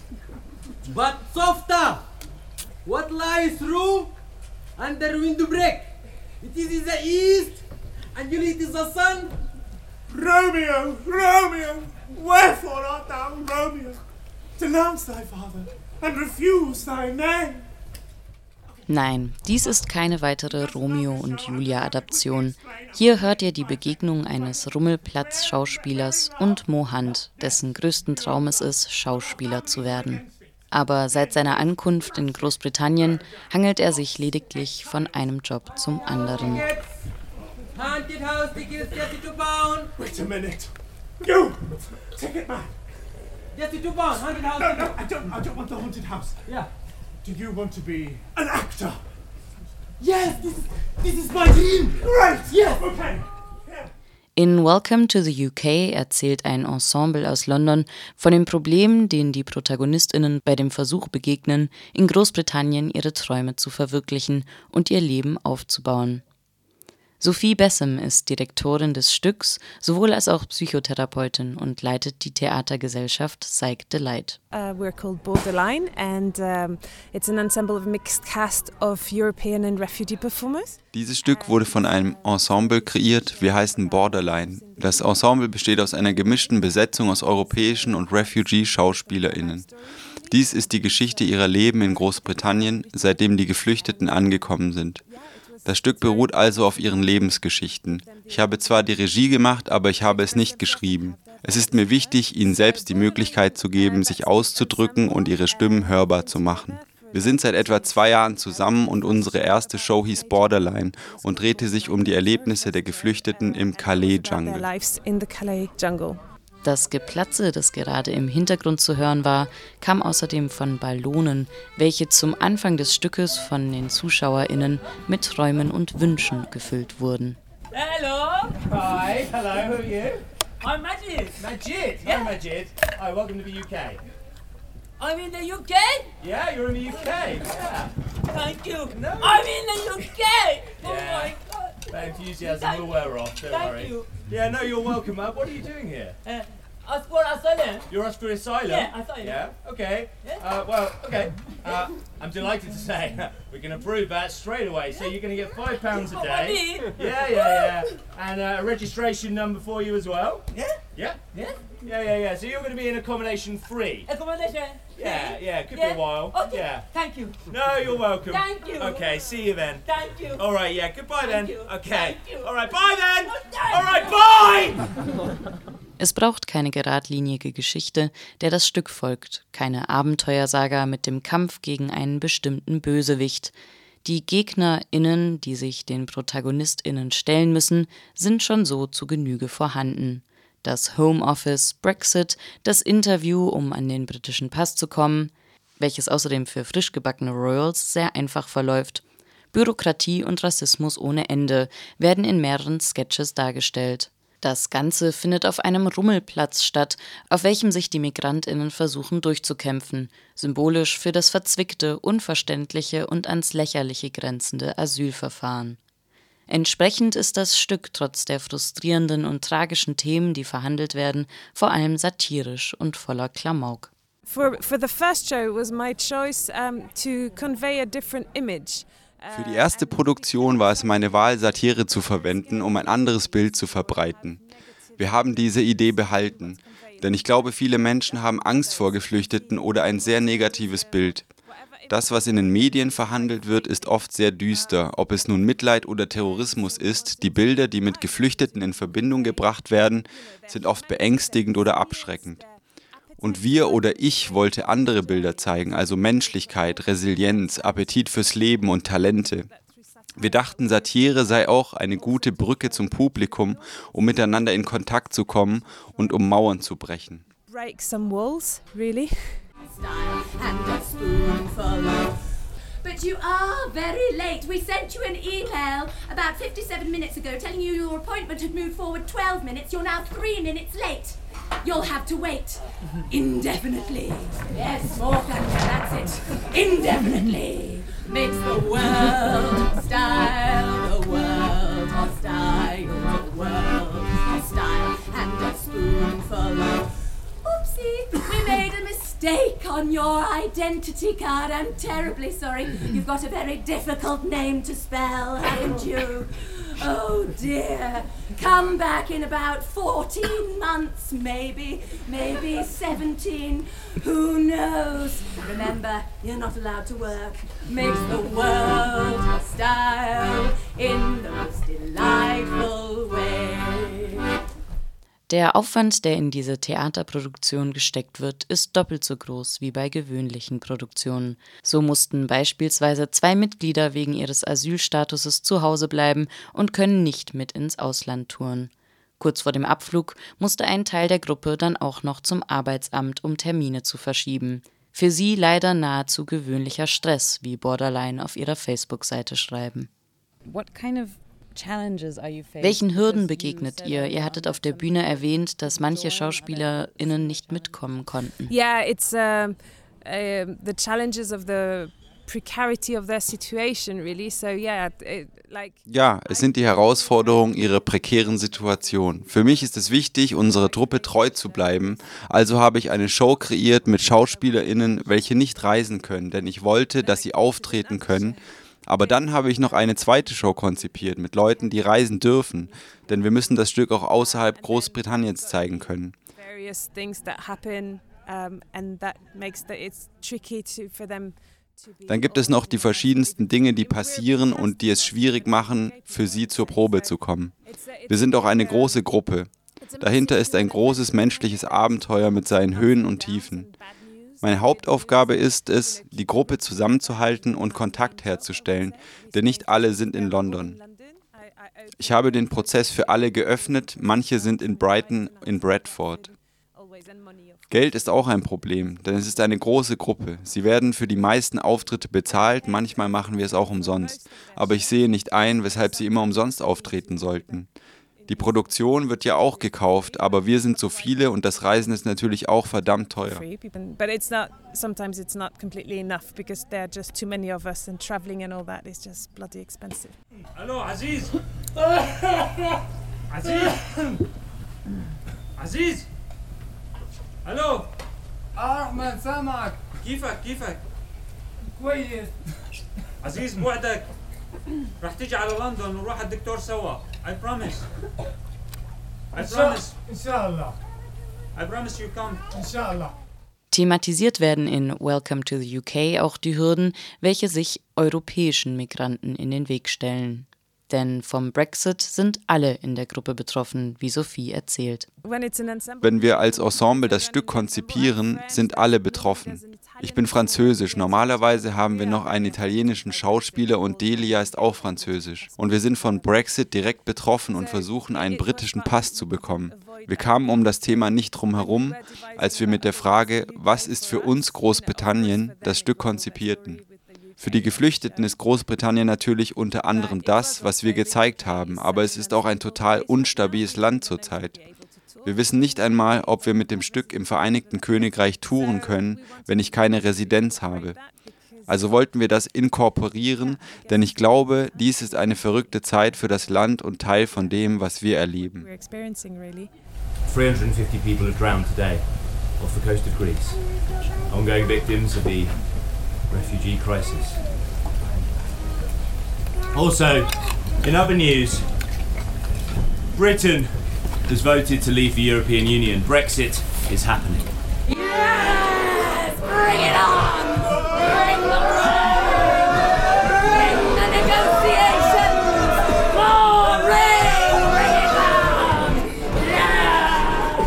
but softer. What lies through under windbreak? It is in the east, and you it is the sun. Romeo, Romeo, wherefore art thou Romeo? Denounce thy father and refuse thy name. Nein, dies ist keine weitere Romeo und Julia Adaption. Hier hört ihr die Begegnung eines Rummelplatz-Schauspielers und Mohand, dessen größten Traum es ist, Schauspieler zu werden. Aber seit seiner Ankunft in Großbritannien hangelt er sich lediglich von einem Job zum anderen. Haunted house just two pound. Wait a minute. You, ticket man. Just two pound. Haunted house. No, ticket. no, I don't, I don't want the haunted house. Yeah. Do you want to be an actor? Yes, this is this is my dream. Right. Yes. Okay. In Welcome to the UK erzählt ein Ensemble aus London von den Problemen, denen die Protagonistinnen bei dem Versuch begegnen, in Großbritannien ihre Träume zu verwirklichen und ihr Leben aufzubauen. Sophie Bessem ist Direktorin des Stücks, sowohl als auch Psychotherapeutin und leitet die Theatergesellschaft Psych Delight. Uh, we're called Borderline, and um, it's an ensemble of a mixed cast of European and refugee performers. Dieses Stück wurde von einem Ensemble kreiert, wir heißen Borderline. Das Ensemble besteht aus einer gemischten Besetzung aus europäischen und Refugee-SchauspielerInnen. Dies ist die Geschichte ihrer Leben in Großbritannien, seitdem die Geflüchteten angekommen sind. Das Stück beruht also auf ihren Lebensgeschichten. Ich habe zwar die Regie gemacht, aber ich habe es nicht geschrieben. Es ist mir wichtig, ihnen selbst die Möglichkeit zu geben, sich auszudrücken und ihre Stimmen hörbar zu machen. Wir sind seit etwa zwei Jahren zusammen und unsere erste Show hieß Borderline und drehte sich um die Erlebnisse der Geflüchteten im Calais Das Geplatze, das gerade im Hintergrund zu hören war, kam außerdem von Ballonen, welche zum Anfang des Stückes von den ZuschauerInnen mit Träumen und Wünschen gefüllt wurden. Hello. Hi, hello, who are you? I'm Majid. Majid. Yeah. Hi, Majid. Hi, welcome to the UK. I'm in the UK. Yeah, you're in the UK. Yeah. Thank you. No. I'm in the UK. Oh Yeah. my God. That enthusiasm will wear off, don't Thank worry. you. Yeah, no, you're welcome, man. What are you doing here? Uh, as for asylum. You're asked for asylum? Yeah, asylum. Yeah, okay. Yeah. Uh, well, okay. Uh, I'm delighted to say we can approve that straight away. So you're going to get £5 pounds a day. Yeah, yeah, yeah. And uh, a registration number for you as well. Yeah. Yeah? Yes. Yeah, yeah, yeah. So you're going to be in accommodation free. Accommodation. Yeah, yeah. Could Yeah. be a while. Okay. Yeah. Thank you. No, you're welcome. Thank you. Okay, see you then. Thank you. All right, yeah. Goodbye then. Thank you. Okay. Thank you. All right, bye then. Thank All right, bye. Es braucht keine geradlinige Geschichte, der das Stück folgt, keine Abenteuersaga mit dem Kampf gegen einen bestimmten Bösewicht. Die GegnerInnen, die sich den ProtagonistInnen stellen müssen, sind schon so zu Genüge vorhanden. Das Homeoffice, Brexit, das Interview, um an den britischen Pass zu kommen, welches außerdem für frisch gebackene Royals sehr einfach verläuft. Bürokratie und Rassismus ohne Ende werden in mehreren Sketches dargestellt. Das Ganze findet auf einem Rummelplatz statt, auf welchem sich die Migrantinnen versuchen durchzukämpfen, symbolisch für das verzwickte, unverständliche und ans Lächerliche grenzende Asylverfahren. Entsprechend ist das Stück trotz der frustrierenden und tragischen Themen, die verhandelt werden, vor allem satirisch und voller Klamauk. For, for the first show was my choice um, to convey a different image. Für die erste Produktion war es meine Wahl, Satire zu verwenden, um ein anderes Bild zu verbreiten. Wir haben diese Idee behalten, denn ich glaube, viele Menschen haben Angst vor Geflüchteten oder ein sehr negatives Bild. Das, was in den Medien verhandelt wird, ist oft sehr düster. Ob es nun Mitleid oder Terrorismus ist, die Bilder, die mit Geflüchteten in Verbindung gebracht werden, sind oft beängstigend oder abschreckend. Und wir oder ich wollte andere Bilder zeigen, also Menschlichkeit, Resilienz, Appetit fürs Leben und Talente. Wir dachten, Satire sei auch eine gute Brücke zum Publikum, um miteinander in Kontakt zu kommen und um Mauern zu brechen. Break some walls, really. And a spoonful of. But you are very late. We sent you an email about 57 minutes ago telling you your appointment had moved forward 12 minutes. You're now three minutes late. You'll have to wait indefinitely. Yes, more thunder, that's it. Indefinitely makes the world style, mistake. on your identity card. I'm terribly sorry. You've got a very difficult name to spell, haven't you? Oh dear. Come back in about 14 months, maybe. Maybe 17. Who knows? Remember, you're not allowed to work. Makes the world a style in Der Aufwand, der in diese Theaterproduktion gesteckt wird, ist doppelt so groß wie bei gewöhnlichen Produktionen. So mussten beispielsweise zwei Mitglieder wegen ihres Asylstatuses zu Hause bleiben und können nicht mit ins Ausland touren. Kurz vor dem Abflug musste ein Teil der Gruppe dann auch noch zum Arbeitsamt, um Termine zu verschieben. Für sie leider nahezu gewöhnlicher Stress, wie Borderline auf ihrer Facebook-Seite schreiben. What kind of welchen Hürden begegnet ihr? Ihr hattet auf der Bühne erwähnt, dass manche SchauspielerInnen nicht mitkommen konnten. Yeah, it's uh, uh, the challenges of the precarity of their situation, really. So yeah, it, like. Ja, es sind die Herausforderungen ihrer prekären Situation. Für mich ist es wichtig, unserer Truppe treu zu bleiben. Also habe ich eine Show kreiert mit SchauspielerInnen, welche nicht reisen können, denn ich wollte, dass sie auftreten können aber dann habe ich noch eine zweite Show konzipiert mit Leuten, die reisen dürfen, denn wir müssen das Stück auch außerhalb Großbritanniens zeigen können. Dann gibt es noch die verschiedensten Dinge, die passieren und die es schwierig machen, für sie zur Probe zu kommen. Wir sind auch eine große Gruppe. Dahinter ist ein großes menschliches Abenteuer mit seinen Höhen und Tiefen. Meine Hauptaufgabe ist es, die Gruppe zusammenzuhalten und Kontakt herzustellen, denn nicht alle sind in London. Ich habe den Prozess für alle geöffnet, manche sind in Brighton, in Bradford. Geld ist auch ein Problem, denn es ist eine große Gruppe. Sie werden für die meisten Auftritte bezahlt, manchmal machen wir es auch umsonst. Aber ich sehe nicht ein, weshalb sie immer umsonst auftreten sollten. Die Produktion wird ja auch gekauft, aber wir sind so viele und das Reisen ist natürlich auch verdammt teuer. But it's not sometimes it's not completely enough because there are just too many of us and traveling and all that is just bloody expensive. Hallo Aziz. Aziz. Aziz. Hallo. احمد سامعك كيفك كيفك كويس عزيز بوعدك رح تيجي على لندن ونروح على الدكتور سوا I promise. I promise. Inshallah. I promise you come. Inshallah. Thematisiert werden in Welcome to the UK auch die Hürden, welche sich europäischen Migranten in den Weg stellen. Denn vom Brexit sind alle in der Gruppe betroffen, wie Sophie erzählt. Wenn wir als Ensemble das Stück konzipieren, sind alle betroffen. Ich bin französisch. Normalerweise haben wir noch einen italienischen Schauspieler und Delia ist auch französisch. Und wir sind von Brexit direkt betroffen und versuchen, einen britischen Pass zu bekommen. Wir kamen um das Thema nicht drum herum, als wir mit der Frage, was ist für uns Großbritannien, das Stück konzipierten. Für die Geflüchteten ist Großbritannien natürlich unter anderem das, was wir gezeigt haben, aber es ist auch ein total unstabiles Land zurzeit. Wir wissen nicht einmal, ob wir mit dem Stück im Vereinigten Königreich touren können, wenn ich keine Residenz habe. Also wollten wir das inkorporieren, denn ich glaube, dies ist eine verrückte Zeit für das Land und Teil von dem, was wir erleben. 350 people have drowned today off the coast of Greece. Ongoing victims of the refugee crisis. Also, in other news, Britain has voted to leave the European Union. Brexit is happening. Yes! Bring it on! Bring the rain! Bring the negotiations! More rain! Bring it on! Yeah!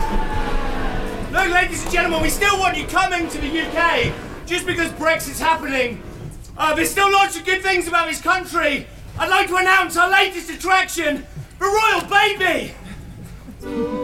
Look, ladies and gentlemen, we still want you coming to the UK just because Brexit's happening. Uh, there's still lots of good things about this country. I'd like to announce our latest attraction, the Royal Baby! Mm-hmm.